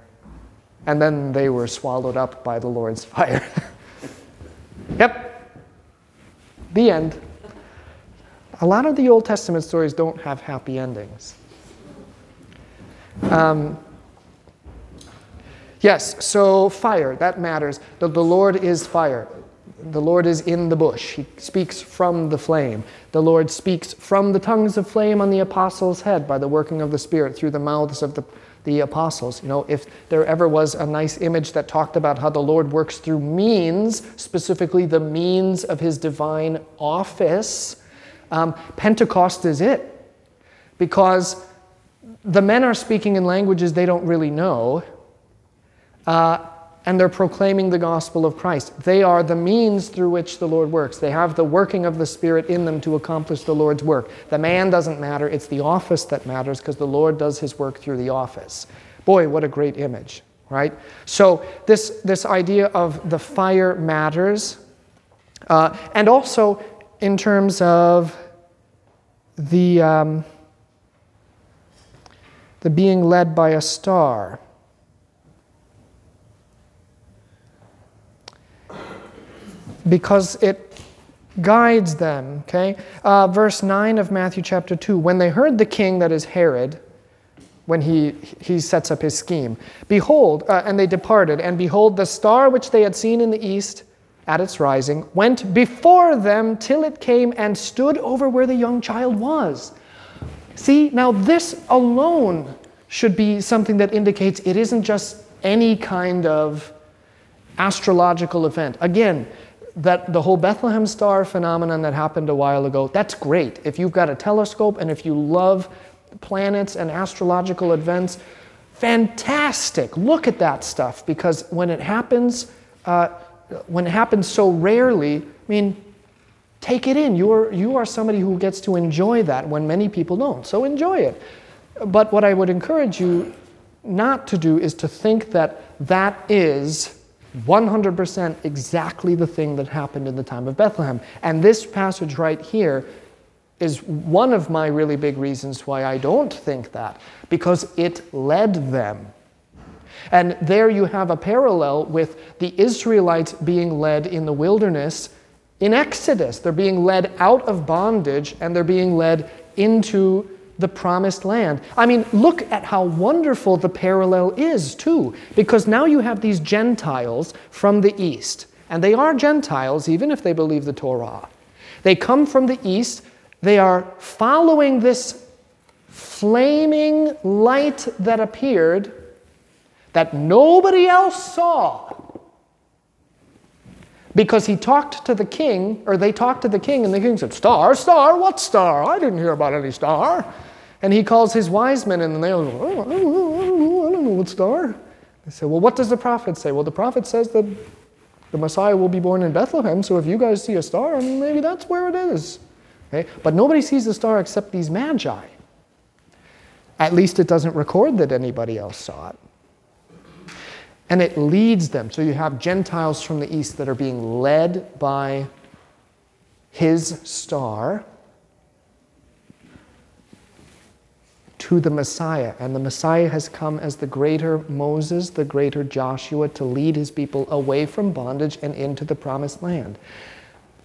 And then they were swallowed up by the Lord's fire. yep. The end. A lot of the Old Testament stories don't have happy endings. Um, Yes, so fire, that matters. The, the Lord is fire. The Lord is in the bush. He speaks from the flame. The Lord speaks from the tongues of flame on the apostles' head by the working of the Spirit through the mouths of the, the apostles. You know, if there ever was a nice image that talked about how the Lord works through means, specifically the means of his divine office, um, Pentecost is it. Because the men are speaking in languages they don't really know uh, and they're proclaiming the gospel of Christ. They are the means through which the Lord works. They have the working of the Spirit in them to accomplish the Lord's work. The man doesn't matter, it's the office that matters because the Lord does his work through the office. Boy, what a great image, right? So, this, this idea of the fire matters. Uh, and also, in terms of the, um, the being led by a star. Because it guides them. Okay? Uh, verse 9 of Matthew chapter 2 When they heard the king, that is Herod, when he, he sets up his scheme. Behold, uh, and they departed, and behold, the star which they had seen in the east at its rising went before them till it came and stood over where the young child was. See, now this alone should be something that indicates it isn't just any kind of astrological event. Again, that the whole Bethlehem star phenomenon that happened a while ago, that's great. If you've got a telescope and if you love planets and astrological events, fantastic. Look at that stuff because when it happens, uh, when it happens so rarely, I mean, take it in. You are, you are somebody who gets to enjoy that when many people don't. So enjoy it. But what I would encourage you not to do is to think that that is 100% exactly the thing that happened in the time of Bethlehem. And this passage right here is one of my really big reasons why I don't think that, because it led them. And there you have a parallel with the Israelites being led in the wilderness in Exodus. They're being led out of bondage and they're being led into the promised land. I mean, look at how wonderful the parallel is, too, because now you have these Gentiles from the east, and they are Gentiles even if they believe the Torah. They come from the east, they are following this flaming light that appeared that nobody else saw. Because he talked to the king, or they talked to the king, and the king said, Star, star, what star? I didn't hear about any star. And he calls his wise men, and they go, oh, I, don't know, I, don't know, I don't know what star. They say, Well, what does the prophet say? Well, the prophet says that the Messiah will be born in Bethlehem, so if you guys see a star, maybe that's where it is. Okay? But nobody sees the star except these magi. At least it doesn't record that anybody else saw it. And it leads them. So you have Gentiles from the east that are being led by his star to the Messiah. And the Messiah has come as the greater Moses, the greater Joshua, to lead his people away from bondage and into the promised land.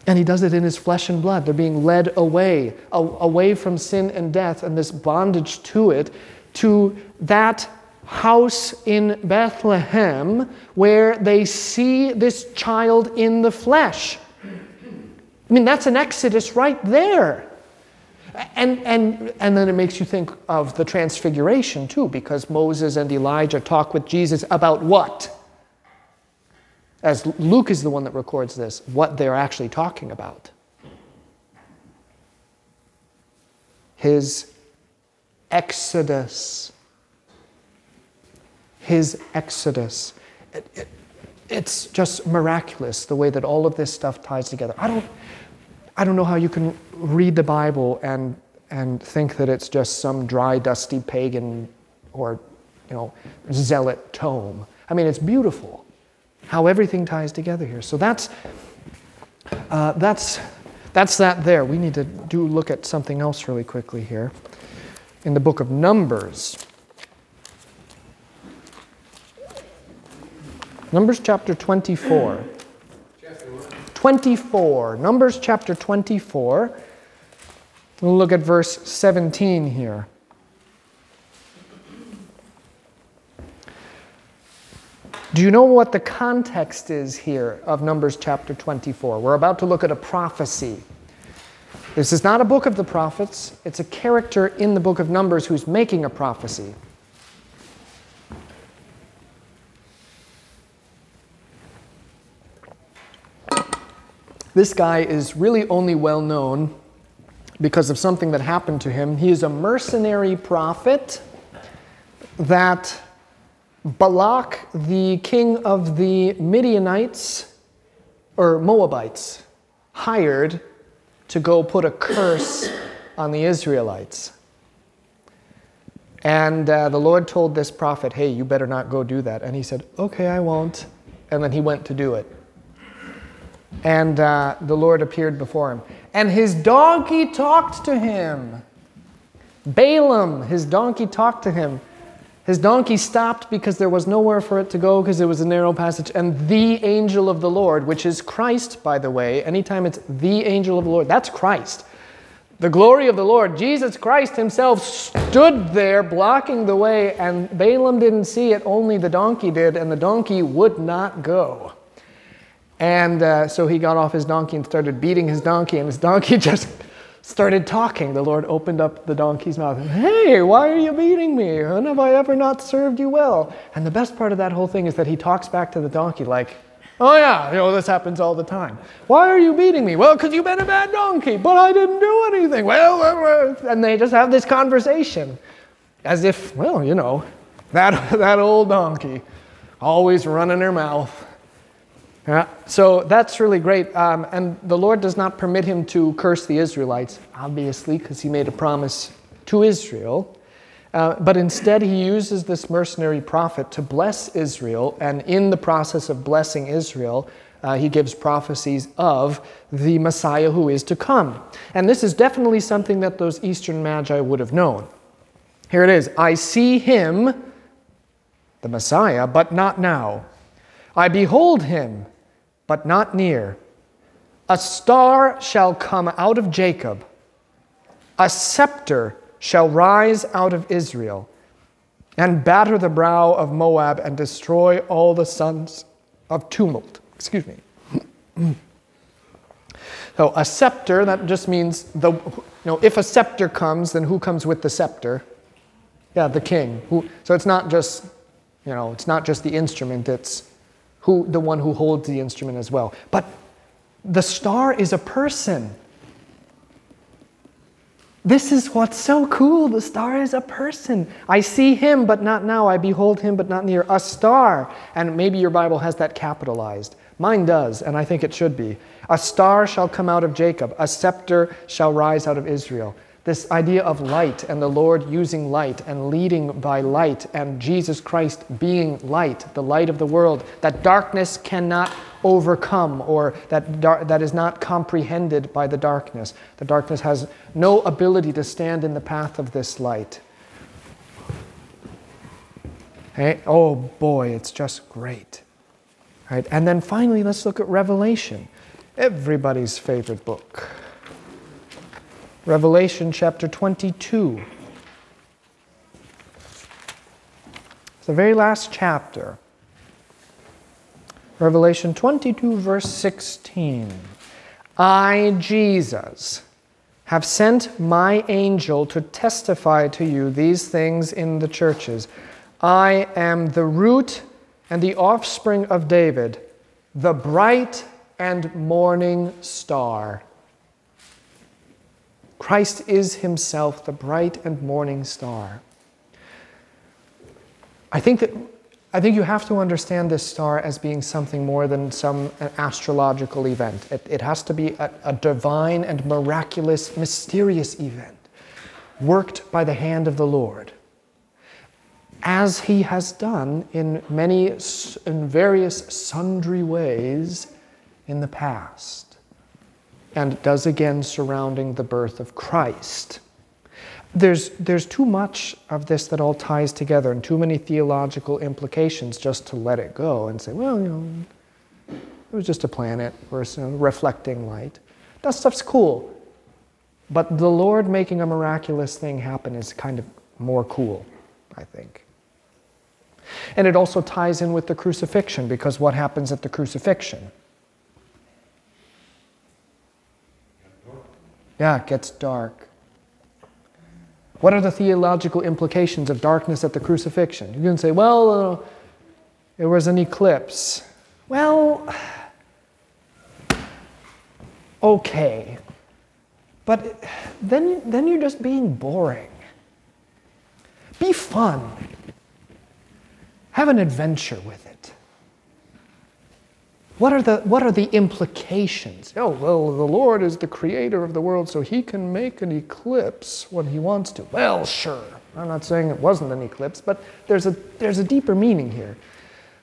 And he does it in his flesh and blood. They're being led away, away from sin and death and this bondage to it, to that house in Bethlehem where they see this child in the flesh. I mean, that's an exodus right there. And, and, and then it makes you think of the transfiguration too, because Moses and Elijah talk with Jesus about what? As Luke is the one that records this, what they're actually talking about. His exodus his exodus. It, it, it's just miraculous the way that all of this stuff ties together. I don't, I don't know how you can read the Bible and, and think that it's just some dry, dusty pagan or you know, zealot tome. I mean, it's beautiful how everything ties together here. So that's, uh, that's, that's that there. We need to do look at something else really quickly here. In the book of Numbers, Numbers chapter 24. 24. Numbers chapter 24. We'll look at verse 17 here. Do you know what the context is here of Numbers chapter 24? We're about to look at a prophecy. This is not a book of the prophets, it's a character in the book of Numbers who's making a prophecy. This guy is really only well known because of something that happened to him. He is a mercenary prophet that Balak, the king of the Midianites, or Moabites, hired to go put a curse on the Israelites. And uh, the Lord told this prophet, hey, you better not go do that. And he said, okay, I won't. And then he went to do it. And uh, the Lord appeared before him. And his donkey talked to him. Balaam, his donkey talked to him. His donkey stopped because there was nowhere for it to go because it was a narrow passage. And the angel of the Lord, which is Christ, by the way, anytime it's the angel of the Lord, that's Christ. the glory of the Lord, Jesus Christ himself stood there blocking the way, and Balaam didn't see it, only the donkey did, and the donkey would not go. And uh, so he got off his donkey and started beating his donkey, and his donkey just started talking. The Lord opened up the donkey's mouth. And, Hey, why are you beating me? When have I ever not served you well? And the best part of that whole thing is that he talks back to the donkey like, Oh, yeah, you know, this happens all the time. Why are you beating me? Well, because you've been a bad donkey, but I didn't do anything. Well, and they just have this conversation as if, well, you know, that, that old donkey always running her mouth. Yeah, so that's really great. Um, and the Lord does not permit him to curse the Israelites, obviously, because he made a promise to Israel. Uh, but instead, he uses this mercenary prophet to bless Israel, and in the process of blessing Israel, uh, he gives prophecies of the Messiah who is to come. And this is definitely something that those Eastern Magi would have known. Here it is I see him, the Messiah, but not now. I behold him, but not near. A star shall come out of Jacob, a scepter shall rise out of Israel and batter the brow of Moab and destroy all the sons of tumult. Excuse me. so a scepter, that just means the you know, if a scepter comes, then who comes with the scepter? Yeah, the king. Who, so it's not just, you know, it's not just the instrument, it's who the one who holds the instrument as well. But the star is a person. This is what's so cool. The star is a person. I see him, but not now. I behold him, but not near. A star. And maybe your Bible has that capitalized. Mine does, and I think it should be. A star shall come out of Jacob, a scepter shall rise out of Israel. This idea of light and the Lord using light and leading by light and Jesus Christ being light, the light of the world, that darkness cannot overcome or that, dar- that is not comprehended by the darkness. The darkness has no ability to stand in the path of this light. Hey, oh boy, it's just great. Right? And then finally, let's look at Revelation, everybody's favorite book. Revelation chapter 22. It's the very last chapter. Revelation 22, verse 16. I, Jesus, have sent my angel to testify to you these things in the churches. I am the root and the offspring of David, the bright and morning star. Christ is himself the bright and morning star. I think that I think you have to understand this star as being something more than some astrological event. It, it has to be a, a divine and miraculous, mysterious event worked by the hand of the Lord as he has done in many in various sundry ways in the past and does again surrounding the birth of Christ. There's, there's too much of this that all ties together and too many theological implications just to let it go and say, well, you know, it was just a planet or some reflecting light. That stuff's cool. But the Lord making a miraculous thing happen is kind of more cool, I think. And it also ties in with the crucifixion because what happens at the crucifixion? Yeah, it gets dark. What are the theological implications of darkness at the crucifixion? You can say, well, uh, there was an eclipse. Well, okay. But then, then you're just being boring. Be fun. Have an adventure with it. What are, the, what are the implications? Oh, well, the Lord is the creator of the world, so he can make an eclipse when he wants to. Well, sure. I'm not saying it wasn't an eclipse, but there's a, there's a deeper meaning here.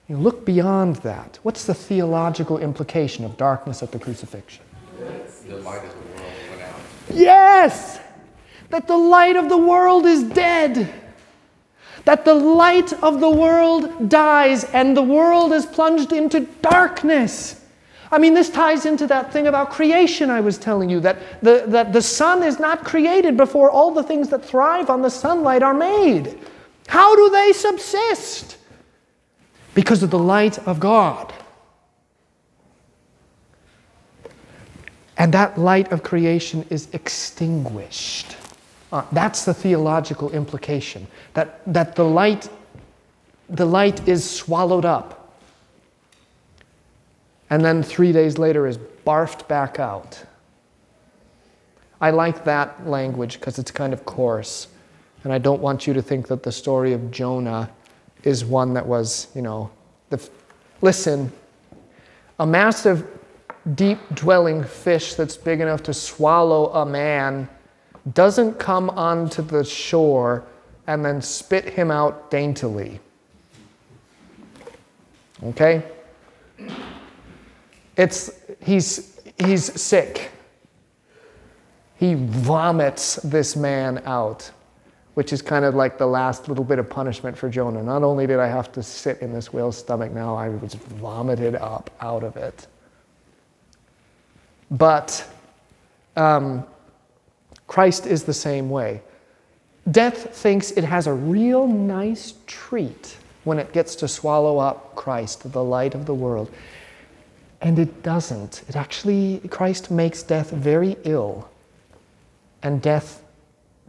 You look beyond that. What's the theological implication of darkness at the crucifixion? The light of the world went out. Yes! That the light of the world is dead that the light of the world dies and the world is plunged into darkness. I mean, this ties into that thing about creation I was telling you that the, that the sun is not created before all the things that thrive on the sunlight are made. How do they subsist? Because of the light of God. And that light of creation is extinguished. Uh, that's the theological implication that, that the, light, the light is swallowed up and then three days later is barfed back out. I like that language because it's kind of coarse. And I don't want you to think that the story of Jonah is one that was, you know, the, listen, a massive, deep dwelling fish that's big enough to swallow a man doesn't come onto the shore and then spit him out daintily. Okay? It's, he's, he's sick. He vomits this man out, which is kind of like the last little bit of punishment for Jonah. Not only did I have to sit in this whale's stomach, now I was vomited up out of it. But um, Christ is the same way. Death thinks it has a real nice treat when it gets to swallow up Christ, the light of the world. And it doesn't. It actually, Christ makes death very ill. And death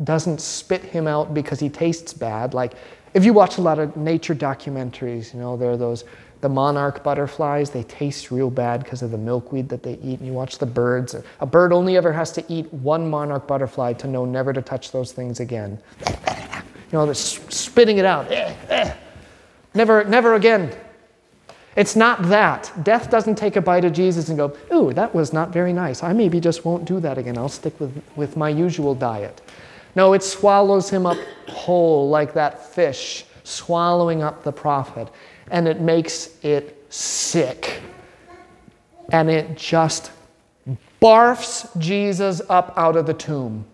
doesn't spit him out because he tastes bad. Like, if you watch a lot of nature documentaries, you know, there are those, the monarch butterflies, they taste real bad because of the milkweed that they eat. And you watch the birds. A bird only ever has to eat one monarch butterfly to know never to touch those things again. You know, they're spitting it out. Eh, eh. Never, never again. It's not that. Death doesn't take a bite of Jesus and go, ooh, that was not very nice. I maybe just won't do that again. I'll stick with, with my usual diet. No, it swallows him up whole like that fish swallowing up the prophet. And it makes it sick. And it just barfs Jesus up out of the tomb.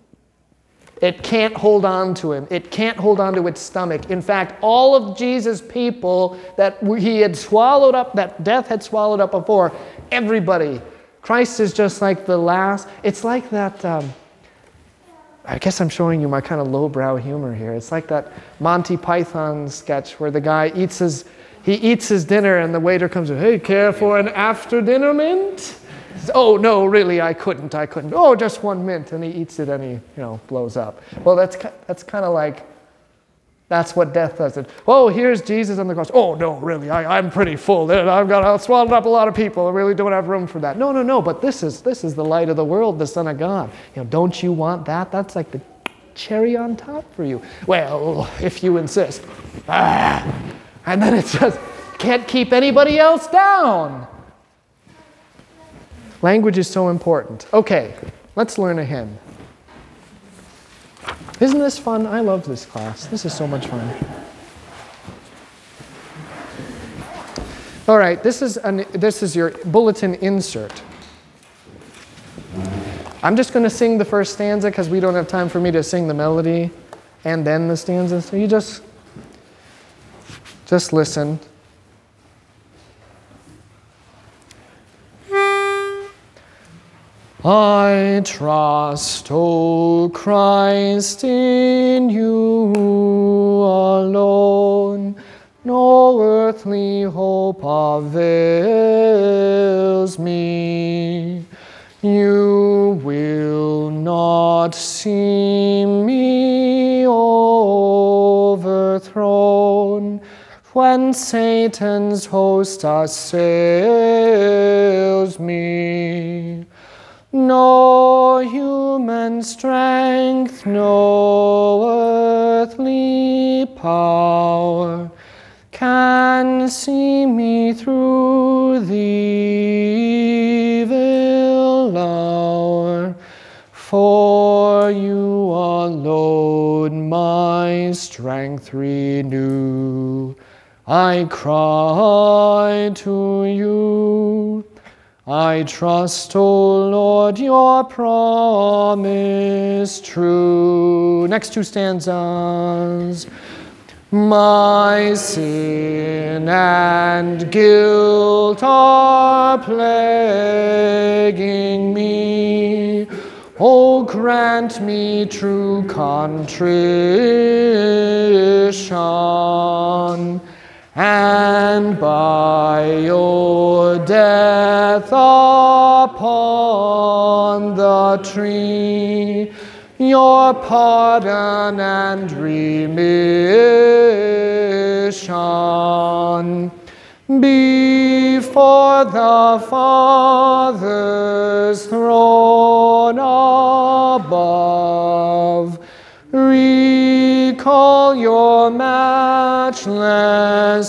It can't hold on to him. It can't hold on to its stomach. In fact, all of Jesus' people that he had swallowed up, that death had swallowed up before, everybody. Christ is just like the last. It's like that. Um, I guess I'm showing you my kind of lowbrow humor here. It's like that Monty Python sketch where the guy eats his he eats his dinner and the waiter comes in, hey, care for an after dinner mint? Oh, no, really, I couldn't. I couldn't. Oh, just one mint. And he eats it and he, you know, blows up. Well, that's, that's kind of like, that's what death does. It. Oh, here's Jesus on the cross. Oh, no, really, I, I'm pretty full. I've got I've swallowed up a lot of people. I really don't have room for that. No, no, no, but this is, this is the light of the world, the Son of God. You know, don't you want that? That's like the cherry on top for you. Well, if you insist. Ah. And then it just can't keep anybody else down. Language is so important. Okay, let's learn a hymn. Isn't this fun? I love this class. This is so much fun. All right, this is, an, this is your bulletin insert. I'm just going to sing the first stanza because we don't have time for me to sing the melody and then the stanza. So you just, just listen. I trust, O Christ, in you alone. No earthly hope avails me. You will not see me overthrown when Satan's host assails me. No human strength, no earthly power can see me through the evil hour. For you alone my strength renew. I cry to you. I trust, O Lord, your promise true. Next two stanzas. My sin and guilt are plaguing me. Oh, grant me true contrition, and by your death upon the tree, your pardon and remission before the Father's throne above. Recall your matchless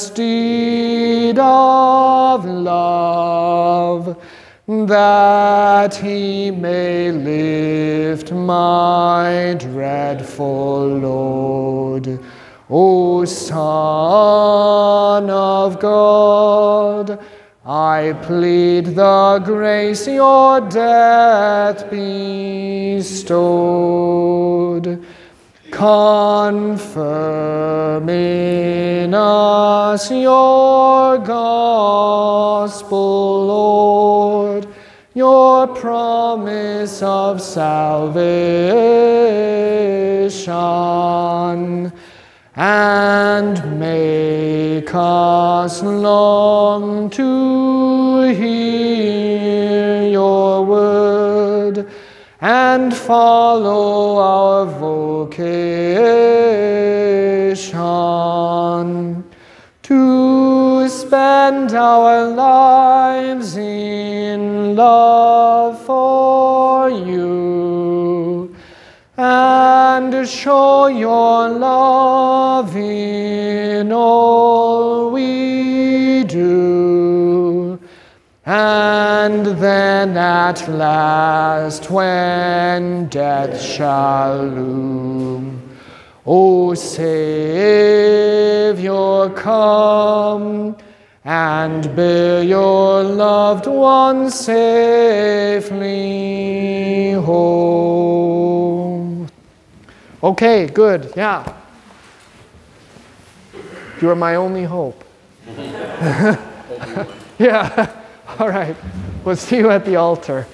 deed of love, that he may lift my dreadful load. O Son of God, I plead the grace your death bestowed. Confirm in us your gospel, Lord, your promise of salvation, and make us long to and follow our vocation to spend our lives in love for you and show your love in all we do. And then at last, when death shall loom, O Savior, come and bear your loved ones safely home. Okay, good, yeah. You are my only hope. yeah, all right. We'll see you at the altar.